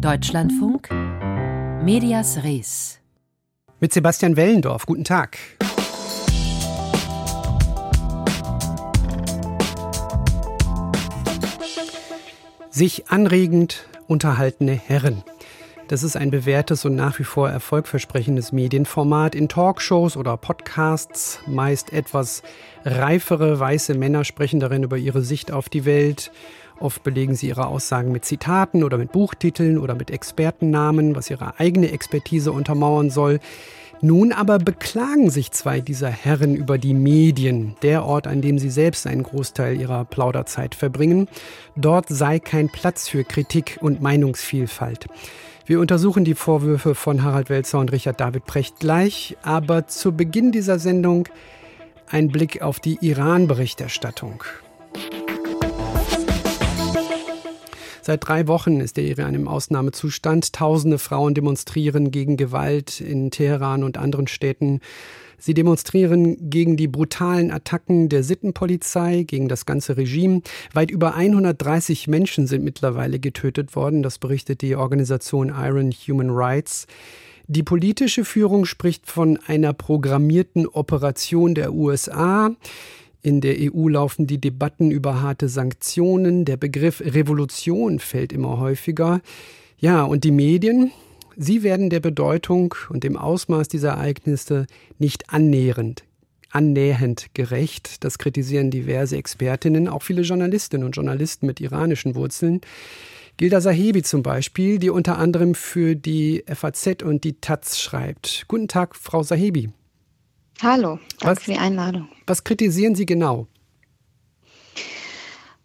Deutschlandfunk Medias Res mit Sebastian Wellendorf. Guten Tag. Sich anregend unterhaltene Herren. Das ist ein bewährtes und nach wie vor erfolgversprechendes Medienformat. In Talkshows oder Podcasts meist etwas reifere weiße Männer sprechen darin über ihre Sicht auf die Welt. Oft belegen sie ihre Aussagen mit Zitaten oder mit Buchtiteln oder mit Expertennamen, was ihre eigene Expertise untermauern soll. Nun aber beklagen sich zwei dieser Herren über die Medien, der Ort, an dem sie selbst einen Großteil ihrer Plauderzeit verbringen. Dort sei kein Platz für Kritik und Meinungsvielfalt. Wir untersuchen die Vorwürfe von Harald Welzer und Richard David Precht gleich, aber zu Beginn dieser Sendung ein Blick auf die Iran-Berichterstattung. Seit drei Wochen ist der Iran im Ausnahmezustand. Tausende Frauen demonstrieren gegen Gewalt in Teheran und anderen Städten. Sie demonstrieren gegen die brutalen Attacken der Sittenpolizei, gegen das ganze Regime. Weit über 130 Menschen sind mittlerweile getötet worden. Das berichtet die Organisation Iron Human Rights. Die politische Führung spricht von einer programmierten Operation der USA. In der EU laufen die Debatten über harte Sanktionen. Der Begriff Revolution fällt immer häufiger. Ja, und die Medien, sie werden der Bedeutung und dem Ausmaß dieser Ereignisse nicht annähernd, annähernd gerecht. Das kritisieren diverse Expertinnen, auch viele Journalistinnen und Journalisten mit iranischen Wurzeln. Gilda Sahebi zum Beispiel, die unter anderem für die FAZ und die Taz schreibt. Guten Tag, Frau Sahebi. Hallo, danke was, für die Einladung. Was kritisieren Sie genau?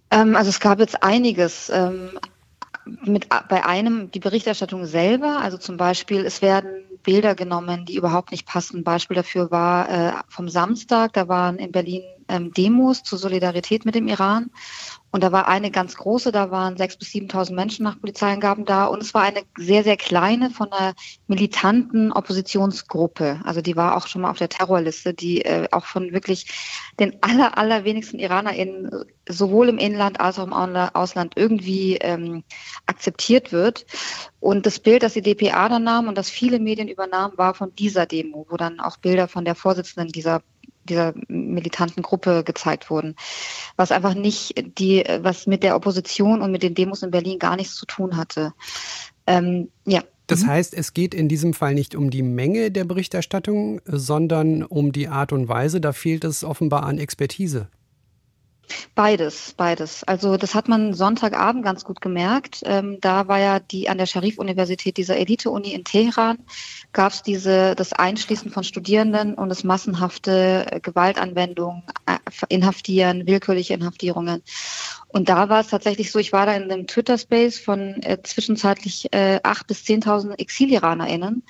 Ähm, also es gab jetzt einiges. Ähm, mit, bei einem die Berichterstattung selber, also zum Beispiel, es werden Bilder genommen, die überhaupt nicht passen. Beispiel dafür war äh, vom Samstag, da waren in Berlin ähm, Demos zur Solidarität mit dem Iran und da war eine ganz große, da waren 6.000 bis 7.000 Menschen nach Polizeiangaben da. Und es war eine sehr, sehr kleine von einer militanten Oppositionsgruppe. Also die war auch schon mal auf der Terrorliste, die äh, auch von wirklich den aller, allerwenigsten IranerInnen sowohl im Inland als auch im Ausland irgendwie ähm, akzeptiert wird. Und das Bild, das die DPA dann nahm und das viele Medien übernahmen, war von dieser Demo, wo dann auch Bilder von der Vorsitzenden dieser dieser militanten Gruppe gezeigt wurden, was einfach nicht die, was mit der Opposition und mit den Demos in Berlin gar nichts zu tun hatte. Ähm, ja. Das mhm. heißt, es geht in diesem Fall nicht um die Menge der Berichterstattung, sondern um die Art und Weise. Da fehlt es offenbar an Expertise. Beides, beides. Also das hat man Sonntagabend ganz gut gemerkt. Ähm, da war ja die an der Sharif-Universität, dieser Elite-Uni in Teheran, gab es diese das Einschließen von Studierenden und das massenhafte äh, Gewaltanwendung, äh, Inhaftieren, willkürliche Inhaftierungen. Und da war es tatsächlich so, ich war da in einem Twitter-Space von äh, zwischenzeitlich äh, 8.000 bis 10.000 ExiliranerInnen.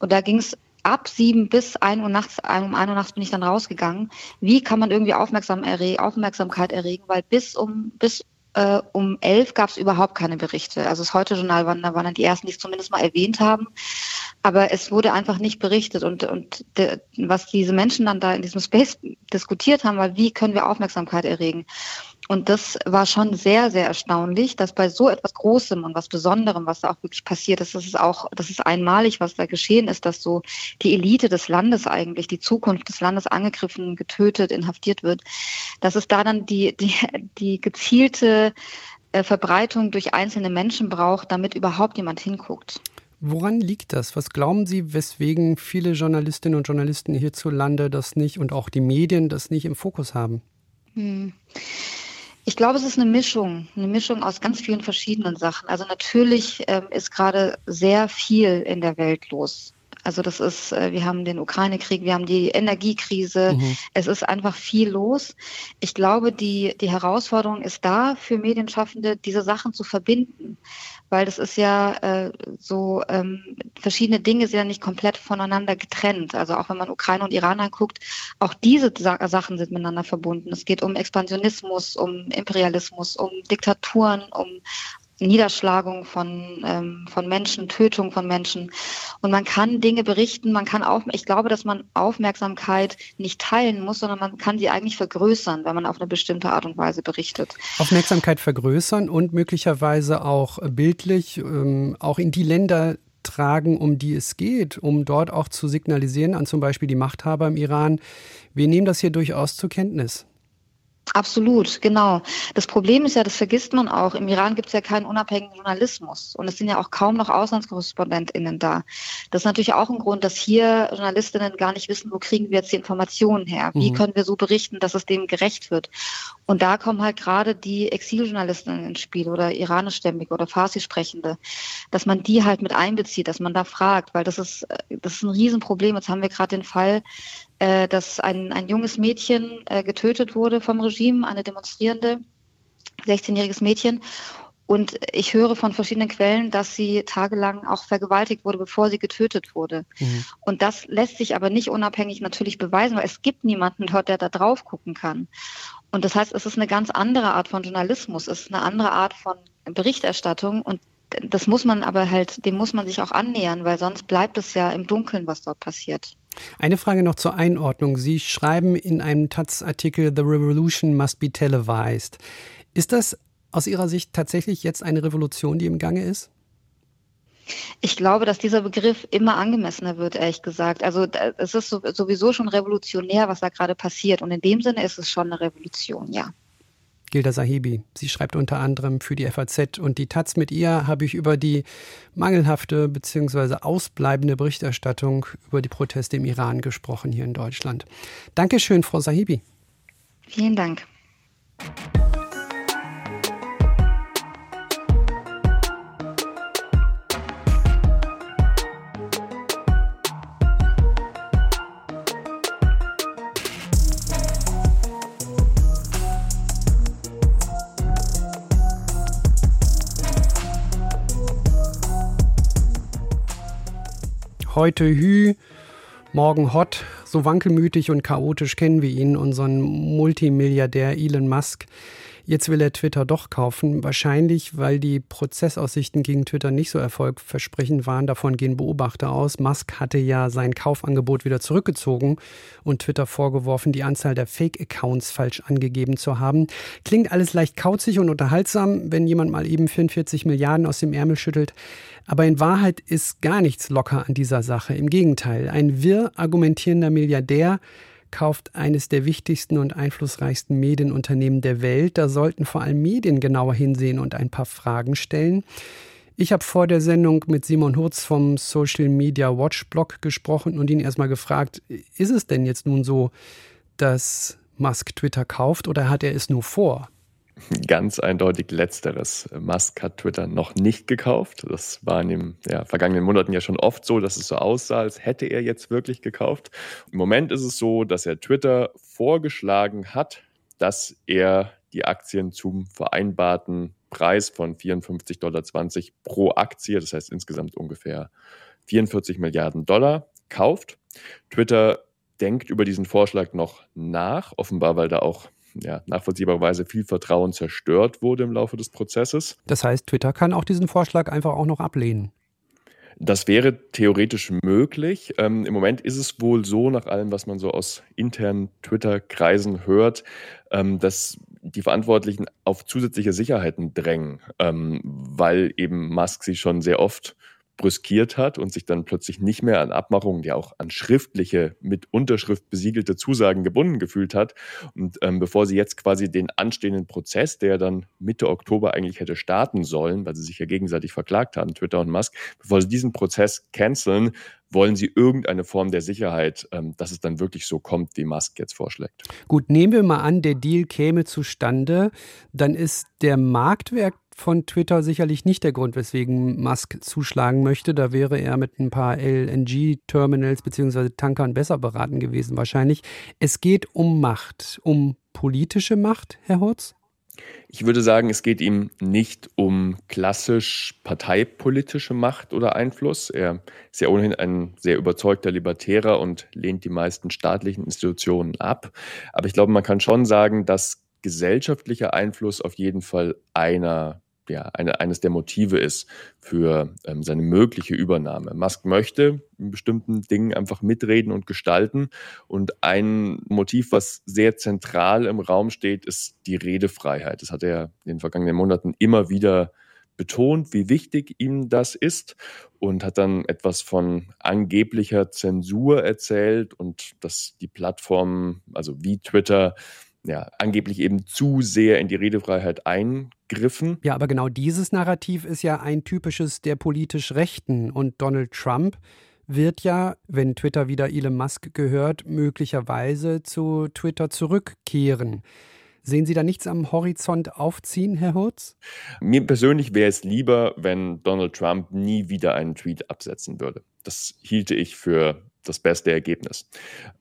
Und da ging es ab sieben bis ein Uhr nachts, um ein Uhr nachts bin ich dann rausgegangen. Wie kann man irgendwie Aufmerksam erreg Aufmerksamkeit erregen? Weil bis um, bis äh, um elf gab es überhaupt keine Berichte. Also das Heute-Journal waren, waren dann die ersten, die es zumindest mal erwähnt haben. Aber es wurde einfach nicht berichtet. Und, und de, was diese Menschen dann da in diesem Space diskutiert haben, war, wie können wir Aufmerksamkeit erregen? Und das war schon sehr, sehr erstaunlich, dass bei so etwas Großem und was Besonderem, was da auch wirklich passiert ist, das ist auch, das ist einmalig, was da geschehen ist, dass so die Elite des Landes eigentlich, die Zukunft des Landes angegriffen, getötet, inhaftiert wird, dass es da dann die, die, die gezielte äh, Verbreitung durch einzelne Menschen braucht, damit überhaupt jemand hinguckt. Woran liegt das? Was glauben Sie, weswegen viele Journalistinnen und Journalisten hierzulande das nicht und auch die Medien das nicht im Fokus haben? Hm. Ich glaube, es ist eine Mischung, eine Mischung aus ganz vielen verschiedenen Sachen. Also natürlich ähm, ist gerade sehr viel in der Welt los. Also das ist, äh, wir haben den Ukraine-Krieg, wir haben die Energiekrise. Mhm. Es ist einfach viel los. Ich glaube, die, die Herausforderung ist da für Medienschaffende, diese Sachen zu verbinden weil das ist ja äh, so, ähm, verschiedene Dinge sind ja nicht komplett voneinander getrennt. Also auch wenn man Ukraine und Iran anguckt, auch diese Sa Sachen sind miteinander verbunden. Es geht um Expansionismus, um Imperialismus, um Diktaturen, um Niederschlagung von, ähm, von Menschen, Tötung von Menschen. Und man kann Dinge berichten, man kann auch, ich glaube, dass man Aufmerksamkeit nicht teilen muss, sondern man kann sie eigentlich vergrößern, wenn man auf eine bestimmte Art und Weise berichtet. Aufmerksamkeit vergrößern und möglicherweise auch bildlich ähm, auch in die Länder tragen, um die es geht, um dort auch zu signalisieren an zum Beispiel die Machthaber im Iran, wir nehmen das hier durchaus zur Kenntnis. Absolut, genau. Das Problem ist ja, das vergisst man auch, im Iran gibt es ja keinen unabhängigen Journalismus und es sind ja auch kaum noch AuslandskorrespondentInnen da. Das ist natürlich auch ein Grund, dass hier Journalistinnen gar nicht wissen, wo kriegen wir jetzt die Informationen her? Wie mhm. können wir so berichten, dass es dem gerecht wird? Und da kommen halt gerade die Exiljournalistinnen ins Spiel oder iranischstämmige oder Farsi-Sprechende, dass man die halt mit einbezieht, dass man da fragt, weil das ist, das ist ein Riesenproblem. Jetzt haben wir gerade den Fall, äh, dass ein, ein junges Mädchen äh, getötet wurde vom Regime, eine Demonstrierende, 16-jähriges Mädchen. Und ich höre von verschiedenen Quellen, dass sie tagelang auch vergewaltigt wurde, bevor sie getötet wurde. Mhm. Und das lässt sich aber nicht unabhängig natürlich beweisen, weil es gibt niemanden dort, der da drauf gucken kann. Und das heißt, es ist eine ganz andere Art von Journalismus, es ist eine andere Art von Berichterstattung und das muss man aber halt, dem muss man sich auch annähern, weil sonst bleibt es ja im Dunkeln, was dort passiert. Eine Frage noch zur Einordnung. Sie schreiben in einem Taz-Artikel, The Revolution must be televised. Ist das aus Ihrer Sicht tatsächlich jetzt eine Revolution, die im Gange ist? Ich glaube, dass dieser Begriff immer angemessener wird, ehrlich gesagt. Also es ist sowieso schon revolutionär, was da gerade passiert. Und in dem Sinne ist es schon eine Revolution, ja. Gilda Sahibi. Sie schreibt unter anderem für die FAZ und die Taz. Mit ihr habe ich über die mangelhafte bzw. ausbleibende Berichterstattung über die Proteste im Iran gesprochen hier in Deutschland. Dankeschön, Frau Sahibi. Vielen Dank. Heute Hü, morgen Hot. So wankelmütig und chaotisch kennen wir ihn, unseren Multimilliardär Elon Musk. Jetzt will er Twitter doch kaufen, wahrscheinlich, weil die Prozessaussichten gegen Twitter nicht so erfolgversprechend waren. Davon gehen Beobachter aus. Musk hatte ja sein Kaufangebot wieder zurückgezogen und Twitter vorgeworfen, die Anzahl der Fake-Accounts falsch angegeben zu haben. Klingt alles leicht kauzig und unterhaltsam, wenn jemand mal eben 44 Milliarden aus dem Ärmel schüttelt. Aber in Wahrheit ist gar nichts locker an dieser Sache. Im Gegenteil, ein wirr argumentierender Milliardär kauft eines der wichtigsten und einflussreichsten Medienunternehmen der Welt. Da sollten vor allem Medien genauer hinsehen und ein paar Fragen stellen. Ich habe vor der Sendung mit Simon Hurz vom Social Media Watch Blog gesprochen und ihn erstmal gefragt, ist es denn jetzt nun so, dass Musk Twitter kauft oder hat er es nur vor? Ganz eindeutig letzteres. Musk hat Twitter noch nicht gekauft. Das war in den ja, vergangenen Monaten ja schon oft so, dass es so aussah, als hätte er jetzt wirklich gekauft. Im Moment ist es so, dass er Twitter vorgeschlagen hat, dass er die Aktien zum vereinbarten Preis von 54,20 Dollar pro Aktie, das heißt insgesamt ungefähr 44 Milliarden Dollar, kauft. Twitter denkt über diesen Vorschlag noch nach, offenbar weil da auch ja, nachvollziehbarerweise viel Vertrauen zerstört wurde im Laufe des Prozesses. Das heißt, Twitter kann auch diesen Vorschlag einfach auch noch ablehnen. Das wäre theoretisch möglich. Ähm, Im Moment ist es wohl so, nach allem, was man so aus internen Twitter-Kreisen hört, ähm, dass die Verantwortlichen auf zusätzliche Sicherheiten drängen, ähm, weil eben Musk sie schon sehr oft brüskiert hat und sich dann plötzlich nicht mehr an Abmachungen, ja auch an schriftliche, mit Unterschrift besiegelte Zusagen gebunden gefühlt hat. Und ähm, bevor sie jetzt quasi den anstehenden Prozess, der dann Mitte Oktober eigentlich hätte starten sollen, weil sie sich ja gegenseitig verklagt haben, Twitter und Musk, bevor sie diesen Prozess canceln, wollen sie irgendeine Form der Sicherheit, ähm, dass es dann wirklich so kommt, wie Musk jetzt vorschlägt. Gut, nehmen wir mal an, der Deal käme zustande, dann ist der Marktwert von Twitter sicherlich nicht der Grund, weswegen Musk zuschlagen möchte. Da wäre er mit ein paar LNG-Terminals bzw. Tankern besser beraten gewesen wahrscheinlich. Es geht um Macht, um politische Macht, Herr Hurz? Ich würde sagen, es geht ihm nicht um klassisch parteipolitische Macht oder Einfluss. Er ist ja ohnehin ein sehr überzeugter Libertärer und lehnt die meisten staatlichen Institutionen ab. Aber ich glaube, man kann schon sagen, dass gesellschaftlicher Einfluss auf jeden Fall einer ja, eine, eines der Motive ist für ähm, seine mögliche Übernahme. Musk möchte in bestimmten Dingen einfach mitreden und gestalten. Und ein Motiv, was sehr zentral im Raum steht, ist die Redefreiheit. Das hat er in den vergangenen Monaten immer wieder betont, wie wichtig ihm das ist und hat dann etwas von angeblicher Zensur erzählt und dass die Plattformen, also wie Twitter, ja, angeblich eben zu sehr in die Redefreiheit eingriffen. Ja, aber genau dieses Narrativ ist ja ein typisches der politisch Rechten und Donald Trump wird ja, wenn Twitter wieder Elon Musk gehört, möglicherweise zu Twitter zurückkehren. Sehen Sie da nichts am Horizont aufziehen, Herr Hurz? Mir persönlich wäre es lieber, wenn Donald Trump nie wieder einen Tweet absetzen würde. Das hielte ich für das beste Ergebnis.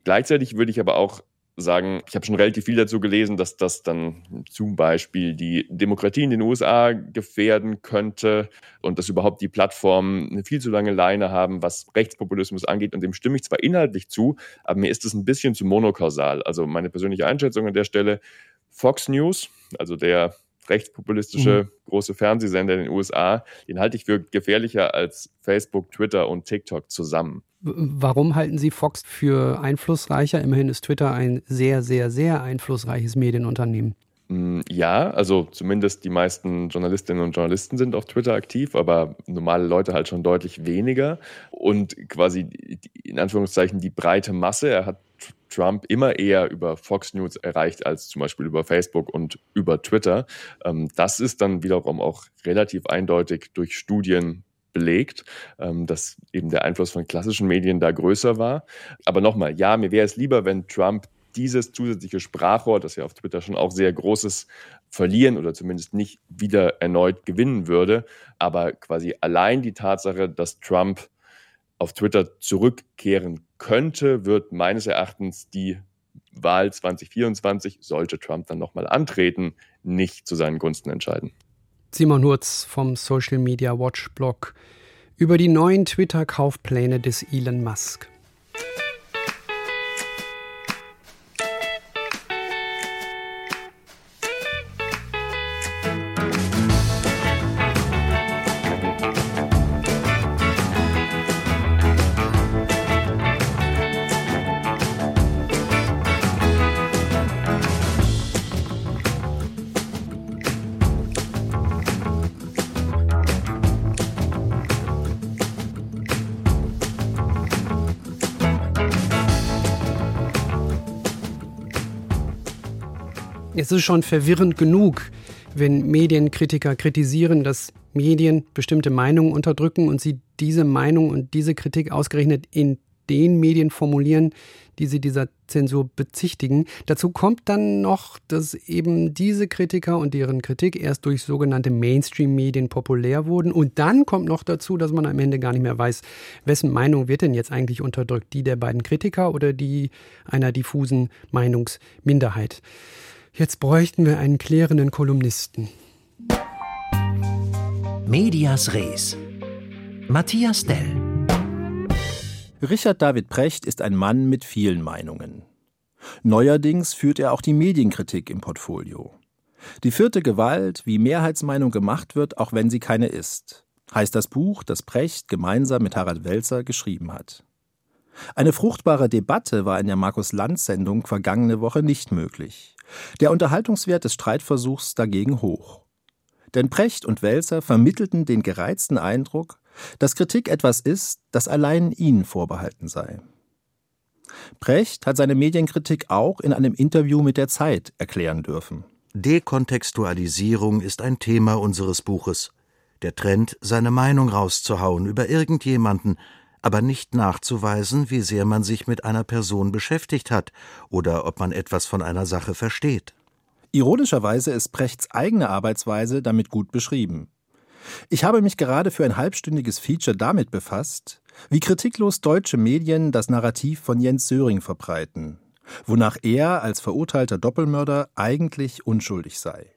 Gleichzeitig würde ich aber auch sagen, ich habe schon relativ viel dazu gelesen, dass das dann zum Beispiel die Demokratie in den USA gefährden könnte und dass überhaupt die Plattformen eine viel zu lange Leine haben, was Rechtspopulismus angeht. Und dem stimme ich zwar inhaltlich zu, aber mir ist es ein bisschen zu monokausal. Also meine persönliche Einschätzung an der Stelle, Fox News, also der rechtspopulistische mhm. große Fernsehsender in den USA, den halte ich für gefährlicher als Facebook, Twitter und TikTok zusammen. Warum halten Sie Fox für einflussreicher? Immerhin ist Twitter ein sehr, sehr, sehr einflussreiches Medienunternehmen. Mm, ja, also zumindest die meisten Journalistinnen und Journalisten sind auf Twitter aktiv, aber normale Leute halt schon deutlich weniger. Und quasi in Anführungszeichen die breite Masse, er hat Trump immer eher über Fox News erreicht als zum Beispiel über Facebook und über Twitter. Ähm, das ist dann wiederum auch relativ eindeutig durch Studien belegt, ähm, dass eben der Einfluss von klassischen Medien da größer war. Aber nochmal, ja, mir wäre es lieber, wenn Trump dieses zusätzliche Sprachrohr, das ja auf Twitter schon auch sehr großes verlieren oder zumindest nicht wieder erneut gewinnen würde. Aber quasi allein die Tatsache, dass Trump auf Twitter zurückkehren könnte, wird meines Erachtens die Wahl 2024, sollte Trump dann nochmal antreten, nicht zu seinen Gunsten entscheiden. Simon Hurz vom Social Media Watch Blog über die neuen Twitter-Kaufpläne des Elon Musk. Ist schon verwirrend genug, wenn Medienkritiker kritisieren, dass Medien bestimmte Meinungen unterdrücken und sie diese Meinung und diese Kritik ausgerechnet in den Medien formulieren, die sie dieser Zensur bezichtigen. Dazu kommt dann noch, dass eben diese Kritiker und deren Kritik erst durch sogenannte Mainstream-Medien populär wurden. Und dann kommt noch dazu, dass man am Ende gar nicht mehr weiß, wessen Meinung wird denn jetzt eigentlich unterdrückt, die der beiden Kritiker oder die einer diffusen Meinungsminderheit. Jetzt bräuchten wir einen klärenden Kolumnisten. Medias Res. Matthias Dell. Richard David Precht ist ein Mann mit vielen Meinungen. Neuerdings führt er auch die Medienkritik im Portfolio. Die vierte Gewalt, wie Mehrheitsmeinung gemacht wird, auch wenn sie keine ist, heißt das Buch, das Precht gemeinsam mit Harald Welzer geschrieben hat. Eine fruchtbare Debatte war in der Markus-Lanz-Sendung vergangene Woche nicht möglich. Der Unterhaltungswert des Streitversuchs dagegen hoch. Denn Precht und Welser vermittelten den gereizten Eindruck, dass Kritik etwas ist, das allein ihnen vorbehalten sei. Precht hat seine Medienkritik auch in einem Interview mit der Zeit erklären dürfen. Dekontextualisierung ist ein Thema unseres Buches. Der Trend, seine Meinung rauszuhauen über irgendjemanden, aber nicht nachzuweisen, wie sehr man sich mit einer Person beschäftigt hat oder ob man etwas von einer Sache versteht. Ironischerweise ist Prechts eigene Arbeitsweise damit gut beschrieben. Ich habe mich gerade für ein halbstündiges Feature damit befasst, wie kritiklos deutsche Medien das Narrativ von Jens Söring verbreiten, wonach er als verurteilter Doppelmörder eigentlich unschuldig sei.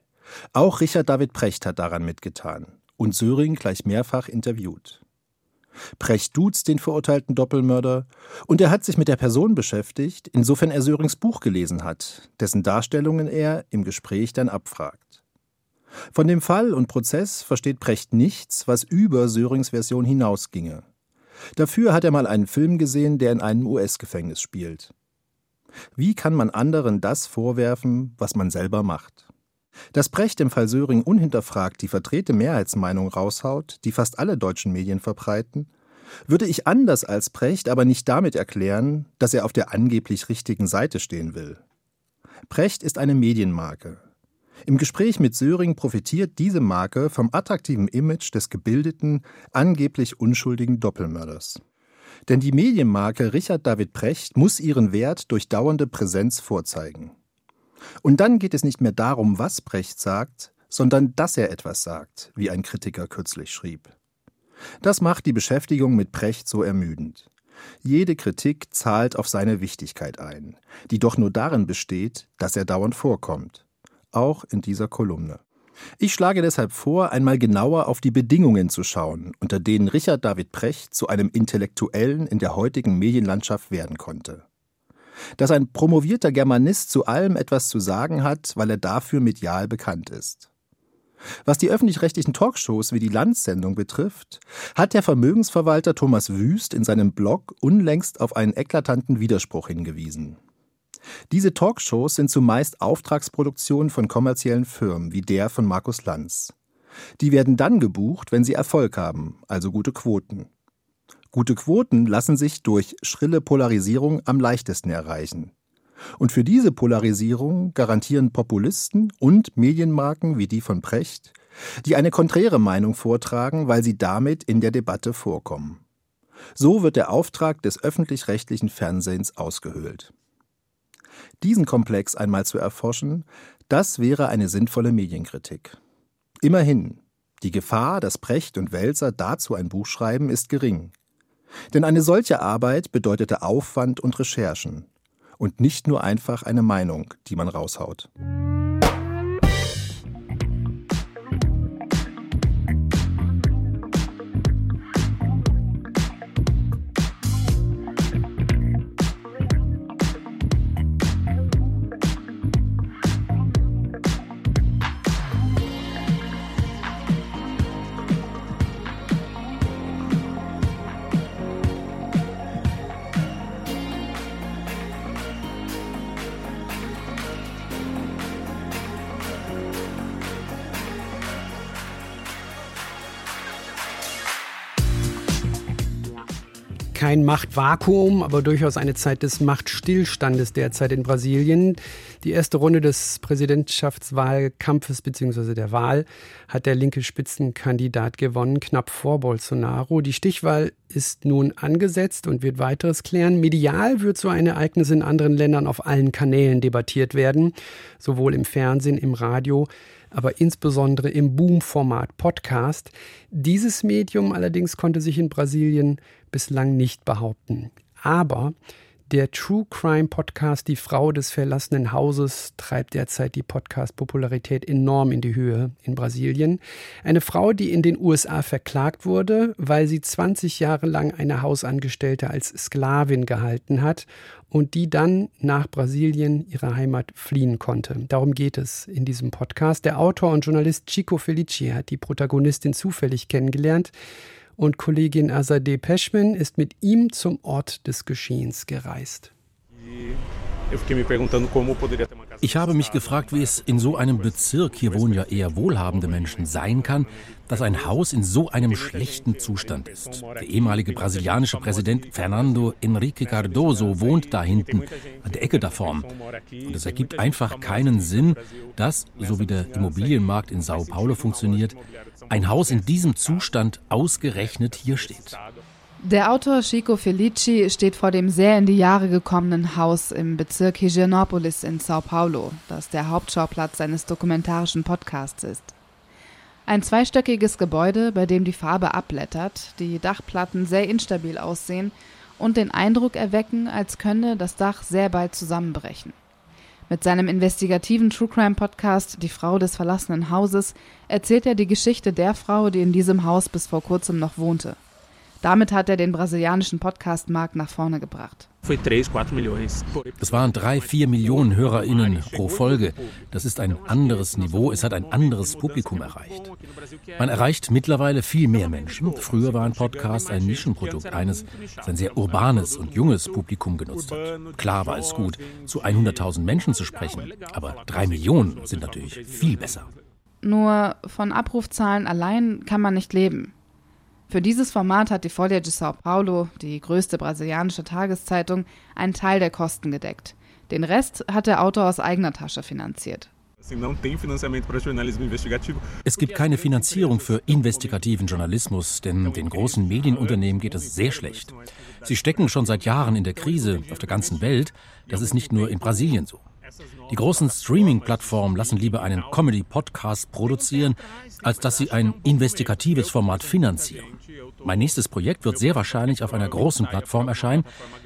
Auch Richard David Precht hat daran mitgetan und Söring gleich mehrfach interviewt. Precht duzt den verurteilten Doppelmörder und er hat sich mit der Person beschäftigt, insofern er Sörings Buch gelesen hat, dessen Darstellungen er im Gespräch dann abfragt. Von dem Fall und Prozess versteht Precht nichts, was über Sörings Version hinausginge. Dafür hat er mal einen Film gesehen, der in einem US-Gefängnis spielt. Wie kann man anderen das vorwerfen, was man selber macht? Dass Brecht im Fall Söring unhinterfragt die vertrete Mehrheitsmeinung raushaut, die fast alle deutschen Medien verbreiten, würde ich anders als Brecht aber nicht damit erklären, dass er auf der angeblich richtigen Seite stehen will. Brecht ist eine Medienmarke. Im Gespräch mit Söring profitiert diese Marke vom attraktiven Image des gebildeten, angeblich unschuldigen Doppelmörders. Denn die Medienmarke Richard David Precht muss ihren Wert durch dauernde Präsenz vorzeigen. Und dann geht es nicht mehr darum, was Precht sagt, sondern dass er etwas sagt, wie ein Kritiker kürzlich schrieb. Das macht die Beschäftigung mit Precht so ermüdend. Jede Kritik zahlt auf seine Wichtigkeit ein, die doch nur darin besteht, dass er dauernd vorkommt. Auch in dieser Kolumne. Ich schlage deshalb vor, einmal genauer auf die Bedingungen zu schauen, unter denen Richard David Precht zu einem Intellektuellen in der heutigen Medienlandschaft werden konnte. Dass ein promovierter Germanist zu allem etwas zu sagen hat, weil er dafür medial bekannt ist. Was die öffentlich-rechtlichen Talkshows wie die Landsendung betrifft, hat der Vermögensverwalter Thomas Wüst in seinem Blog unlängst auf einen eklatanten Widerspruch hingewiesen. Diese Talkshows sind zumeist Auftragsproduktionen von kommerziellen Firmen wie der von Markus Lanz. Die werden dann gebucht, wenn sie Erfolg haben, also gute Quoten. Gute Quoten lassen sich durch schrille Polarisierung am leichtesten erreichen. Und für diese Polarisierung garantieren Populisten und Medienmarken wie die von Precht, die eine konträre Meinung vortragen, weil sie damit in der Debatte vorkommen. So wird der Auftrag des öffentlich-rechtlichen Fernsehens ausgehöhlt. Diesen Komplex einmal zu erforschen, das wäre eine sinnvolle Medienkritik. Immerhin, die Gefahr, dass Precht und Welser dazu ein Buch schreiben, ist gering. Denn eine solche Arbeit bedeutete Aufwand und Recherchen und nicht nur einfach eine Meinung, die man raushaut. Kein Machtvakuum, aber durchaus eine Zeit des Machtstillstandes derzeit in Brasilien. Die erste Runde des Präsidentschaftswahlkampfes bzw. der Wahl hat der linke Spitzenkandidat gewonnen, knapp vor Bolsonaro. Die Stichwahl ist nun angesetzt und wird weiteres klären. Medial wird so ein Ereignis in anderen Ländern auf allen Kanälen debattiert werden, sowohl im Fernsehen, im Radio, aber insbesondere im Boom-Format Podcast. Dieses Medium allerdings konnte sich in Brasilien bislang nicht behaupten. Aber der True Crime Podcast Die Frau des verlassenen Hauses treibt derzeit die Podcast-Popularität enorm in die Höhe in Brasilien. Eine Frau, die in den USA verklagt wurde, weil sie 20 Jahre lang eine Hausangestellte als Sklavin gehalten hat und die dann nach Brasilien, ihre Heimat, fliehen konnte. Darum geht es in diesem Podcast. Der Autor und Journalist Chico Felici hat die Protagonistin zufällig kennengelernt und Kollegin Azadeh Peschman ist mit ihm zum Ort des Geschehens gereist. Ich habe mich gefragt, wie es in so einem Bezirk, hier wohnen ja eher wohlhabende Menschen, sein kann, dass ein Haus in so einem schlechten Zustand ist. Der ehemalige brasilianische Präsident Fernando Henrique Cardoso wohnt da hinten, an der Ecke davon. Und es ergibt einfach keinen Sinn, dass, so wie der Immobilienmarkt in Sao Paulo funktioniert, ein Haus in diesem Zustand ausgerechnet hier steht. Der Autor Chico Felici steht vor dem sehr in die Jahre gekommenen Haus im Bezirk Higienópolis in Sao Paulo, das der Hauptschauplatz seines dokumentarischen Podcasts ist. Ein zweistöckiges Gebäude, bei dem die Farbe abblättert, die Dachplatten sehr instabil aussehen und den Eindruck erwecken, als könne das Dach sehr bald zusammenbrechen. Mit seinem investigativen True Crime Podcast Die Frau des verlassenen Hauses erzählt er die Geschichte der Frau, die in diesem Haus bis vor kurzem noch wohnte. Damit hat er den brasilianischen Podcast-Markt nach vorne gebracht. Es waren drei, vier Millionen HörerInnen pro Folge. Das ist ein anderes Niveau. Es hat ein anderes Publikum erreicht. Man erreicht mittlerweile viel mehr Menschen. Früher war ein Podcast ein Nischenprodukt, eines, das ein sehr urbanes und junges Publikum genutzt hat. Klar war es gut, zu 100.000 Menschen zu sprechen. Aber drei Millionen sind natürlich viel besser. Nur von Abrufzahlen allein kann man nicht leben. Für dieses Format hat die Folha de São Paulo, die größte brasilianische Tageszeitung, einen Teil der Kosten gedeckt. Den Rest hat der Autor aus eigener Tasche finanziert. Es gibt keine Finanzierung für investigativen Journalismus, denn den großen Medienunternehmen geht es sehr schlecht. Sie stecken schon seit Jahren in der Krise auf der ganzen Welt. Das ist nicht nur in Brasilien so. Die großen Streaming-Plattformen lassen lieber einen Comedy-Podcast produzieren, als dass sie ein investigatives Format finanzieren. Mein nächstes Projekt wird sehr wahrscheinlich auf einer großen Plattform erscheinen.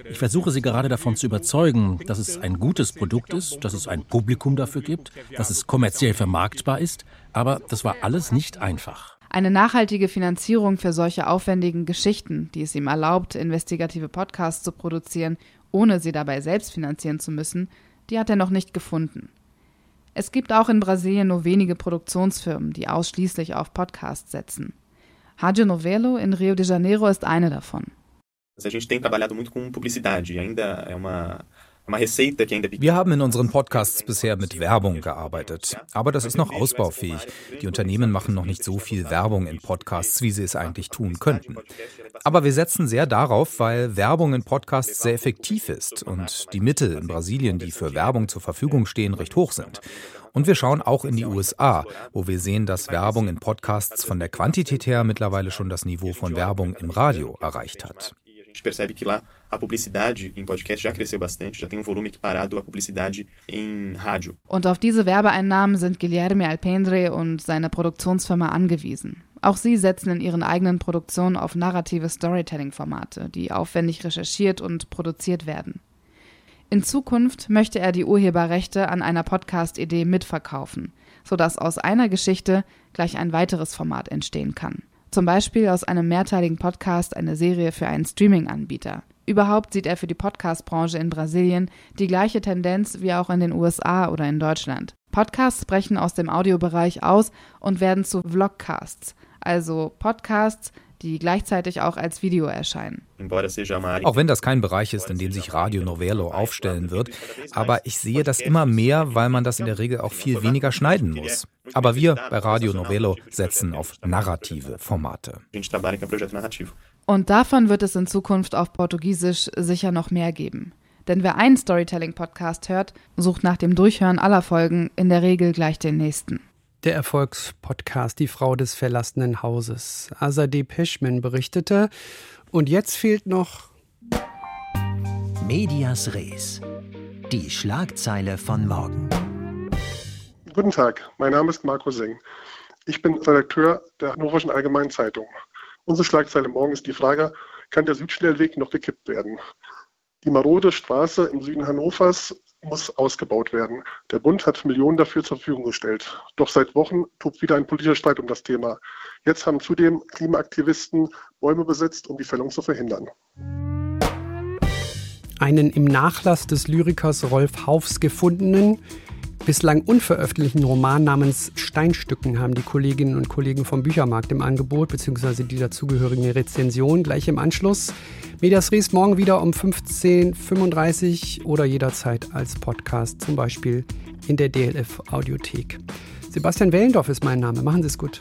Ich versuche sie gerade davon zu überzeugen, dass es ein gutes Produkt ist, dass es ein Publikum dafür gibt, dass es kommerziell vermarktbar ist. Aber das war alles nicht einfach. Eine nachhaltige Finanzierung für solche aufwendigen Geschichten, die es ihm erlaubt, investigative Podcasts zu produzieren, ohne sie dabei selbst finanzieren zu müssen, die hat er noch nicht gefunden. Es gibt auch in Brasilien nur wenige Produktionsfirmen, die ausschließlich auf Podcasts setzen. Rádio Novelo in Rio de Janeiro ist eine davon. A gente tem trabalhado muito com publicidade, ainda é uma wir haben in unseren Podcasts bisher mit Werbung gearbeitet, aber das ist noch ausbaufähig. Die Unternehmen machen noch nicht so viel Werbung in Podcasts, wie sie es eigentlich tun könnten. Aber wir setzen sehr darauf, weil Werbung in Podcasts sehr effektiv ist und die Mittel in Brasilien, die für Werbung zur Verfügung stehen, recht hoch sind. Und wir schauen auch in die USA, wo wir sehen, dass Werbung in Podcasts von der Quantität her mittlerweile schon das Niveau von Werbung im Radio erreicht hat gente percebe que lá a publicidade em podcast já cresceu bastante, já tem um volume equiparado à publicidade em rádio. Und auf diese Werbeeinnahmen sind Guilherme Alpendre und seine Produktionsfirma angewiesen. Auch sie setzen in ihren eigenen Produktionen auf narrative Storytelling-Formate, die aufwendig recherchiert und produziert werden. In Zukunft möchte er die Urheberrechte an einer Podcast-Idee mitverkaufen, sodass aus einer Geschichte gleich ein weiteres Format entstehen kann. Zum Beispiel aus einem mehrteiligen Podcast eine Serie für einen Streaming-Anbieter. Überhaupt sieht er für die Podcast-Branche in Brasilien die gleiche Tendenz wie auch in den USA oder in Deutschland. Podcasts brechen aus dem Audiobereich aus und werden zu Vlogcasts, also Podcasts, die gleichzeitig auch als Video erscheinen. Auch wenn das kein Bereich ist, in dem sich Radio Novello aufstellen wird, aber ich sehe das immer mehr, weil man das in der Regel auch viel weniger schneiden muss. Aber wir bei Radio Novello setzen auf narrative Formate. Und davon wird es in Zukunft auf Portugiesisch sicher noch mehr geben. Denn wer einen Storytelling-Podcast hört, sucht nach dem Durchhören aller Folgen in der Regel gleich den nächsten. Der Erfolgspodcast Die Frau des verlassenen Hauses. Azadeh Peschman berichtete. Und jetzt fehlt noch Medias Res. Die Schlagzeile von morgen. Guten Tag, mein Name ist Marco Seng. Ich bin Redakteur der Hannoverschen Allgemeinen Zeitung. Unsere Schlagzeile morgen ist die Frage, kann der Südschnellweg noch gekippt werden? Die marode Straße im Süden Hannovers muss ausgebaut werden. Der Bund hat Millionen dafür zur Verfügung gestellt. Doch seit Wochen tobt wieder ein politischer Streit um das Thema. Jetzt haben zudem Klimaaktivisten Bäume besetzt, um die Fällung zu verhindern. Einen im Nachlass des Lyrikers Rolf Haufs gefundenen, bislang unveröffentlichten Roman namens Steinstücken haben die Kolleginnen und Kollegen vom Büchermarkt im Angebot, beziehungsweise die dazugehörigen Rezension gleich im Anschluss. Medias Res morgen wieder um 15.35 Uhr oder jederzeit als Podcast, zum Beispiel in der DLF Audiothek. Sebastian Wellendorf ist mein Name. Machen Sie es gut.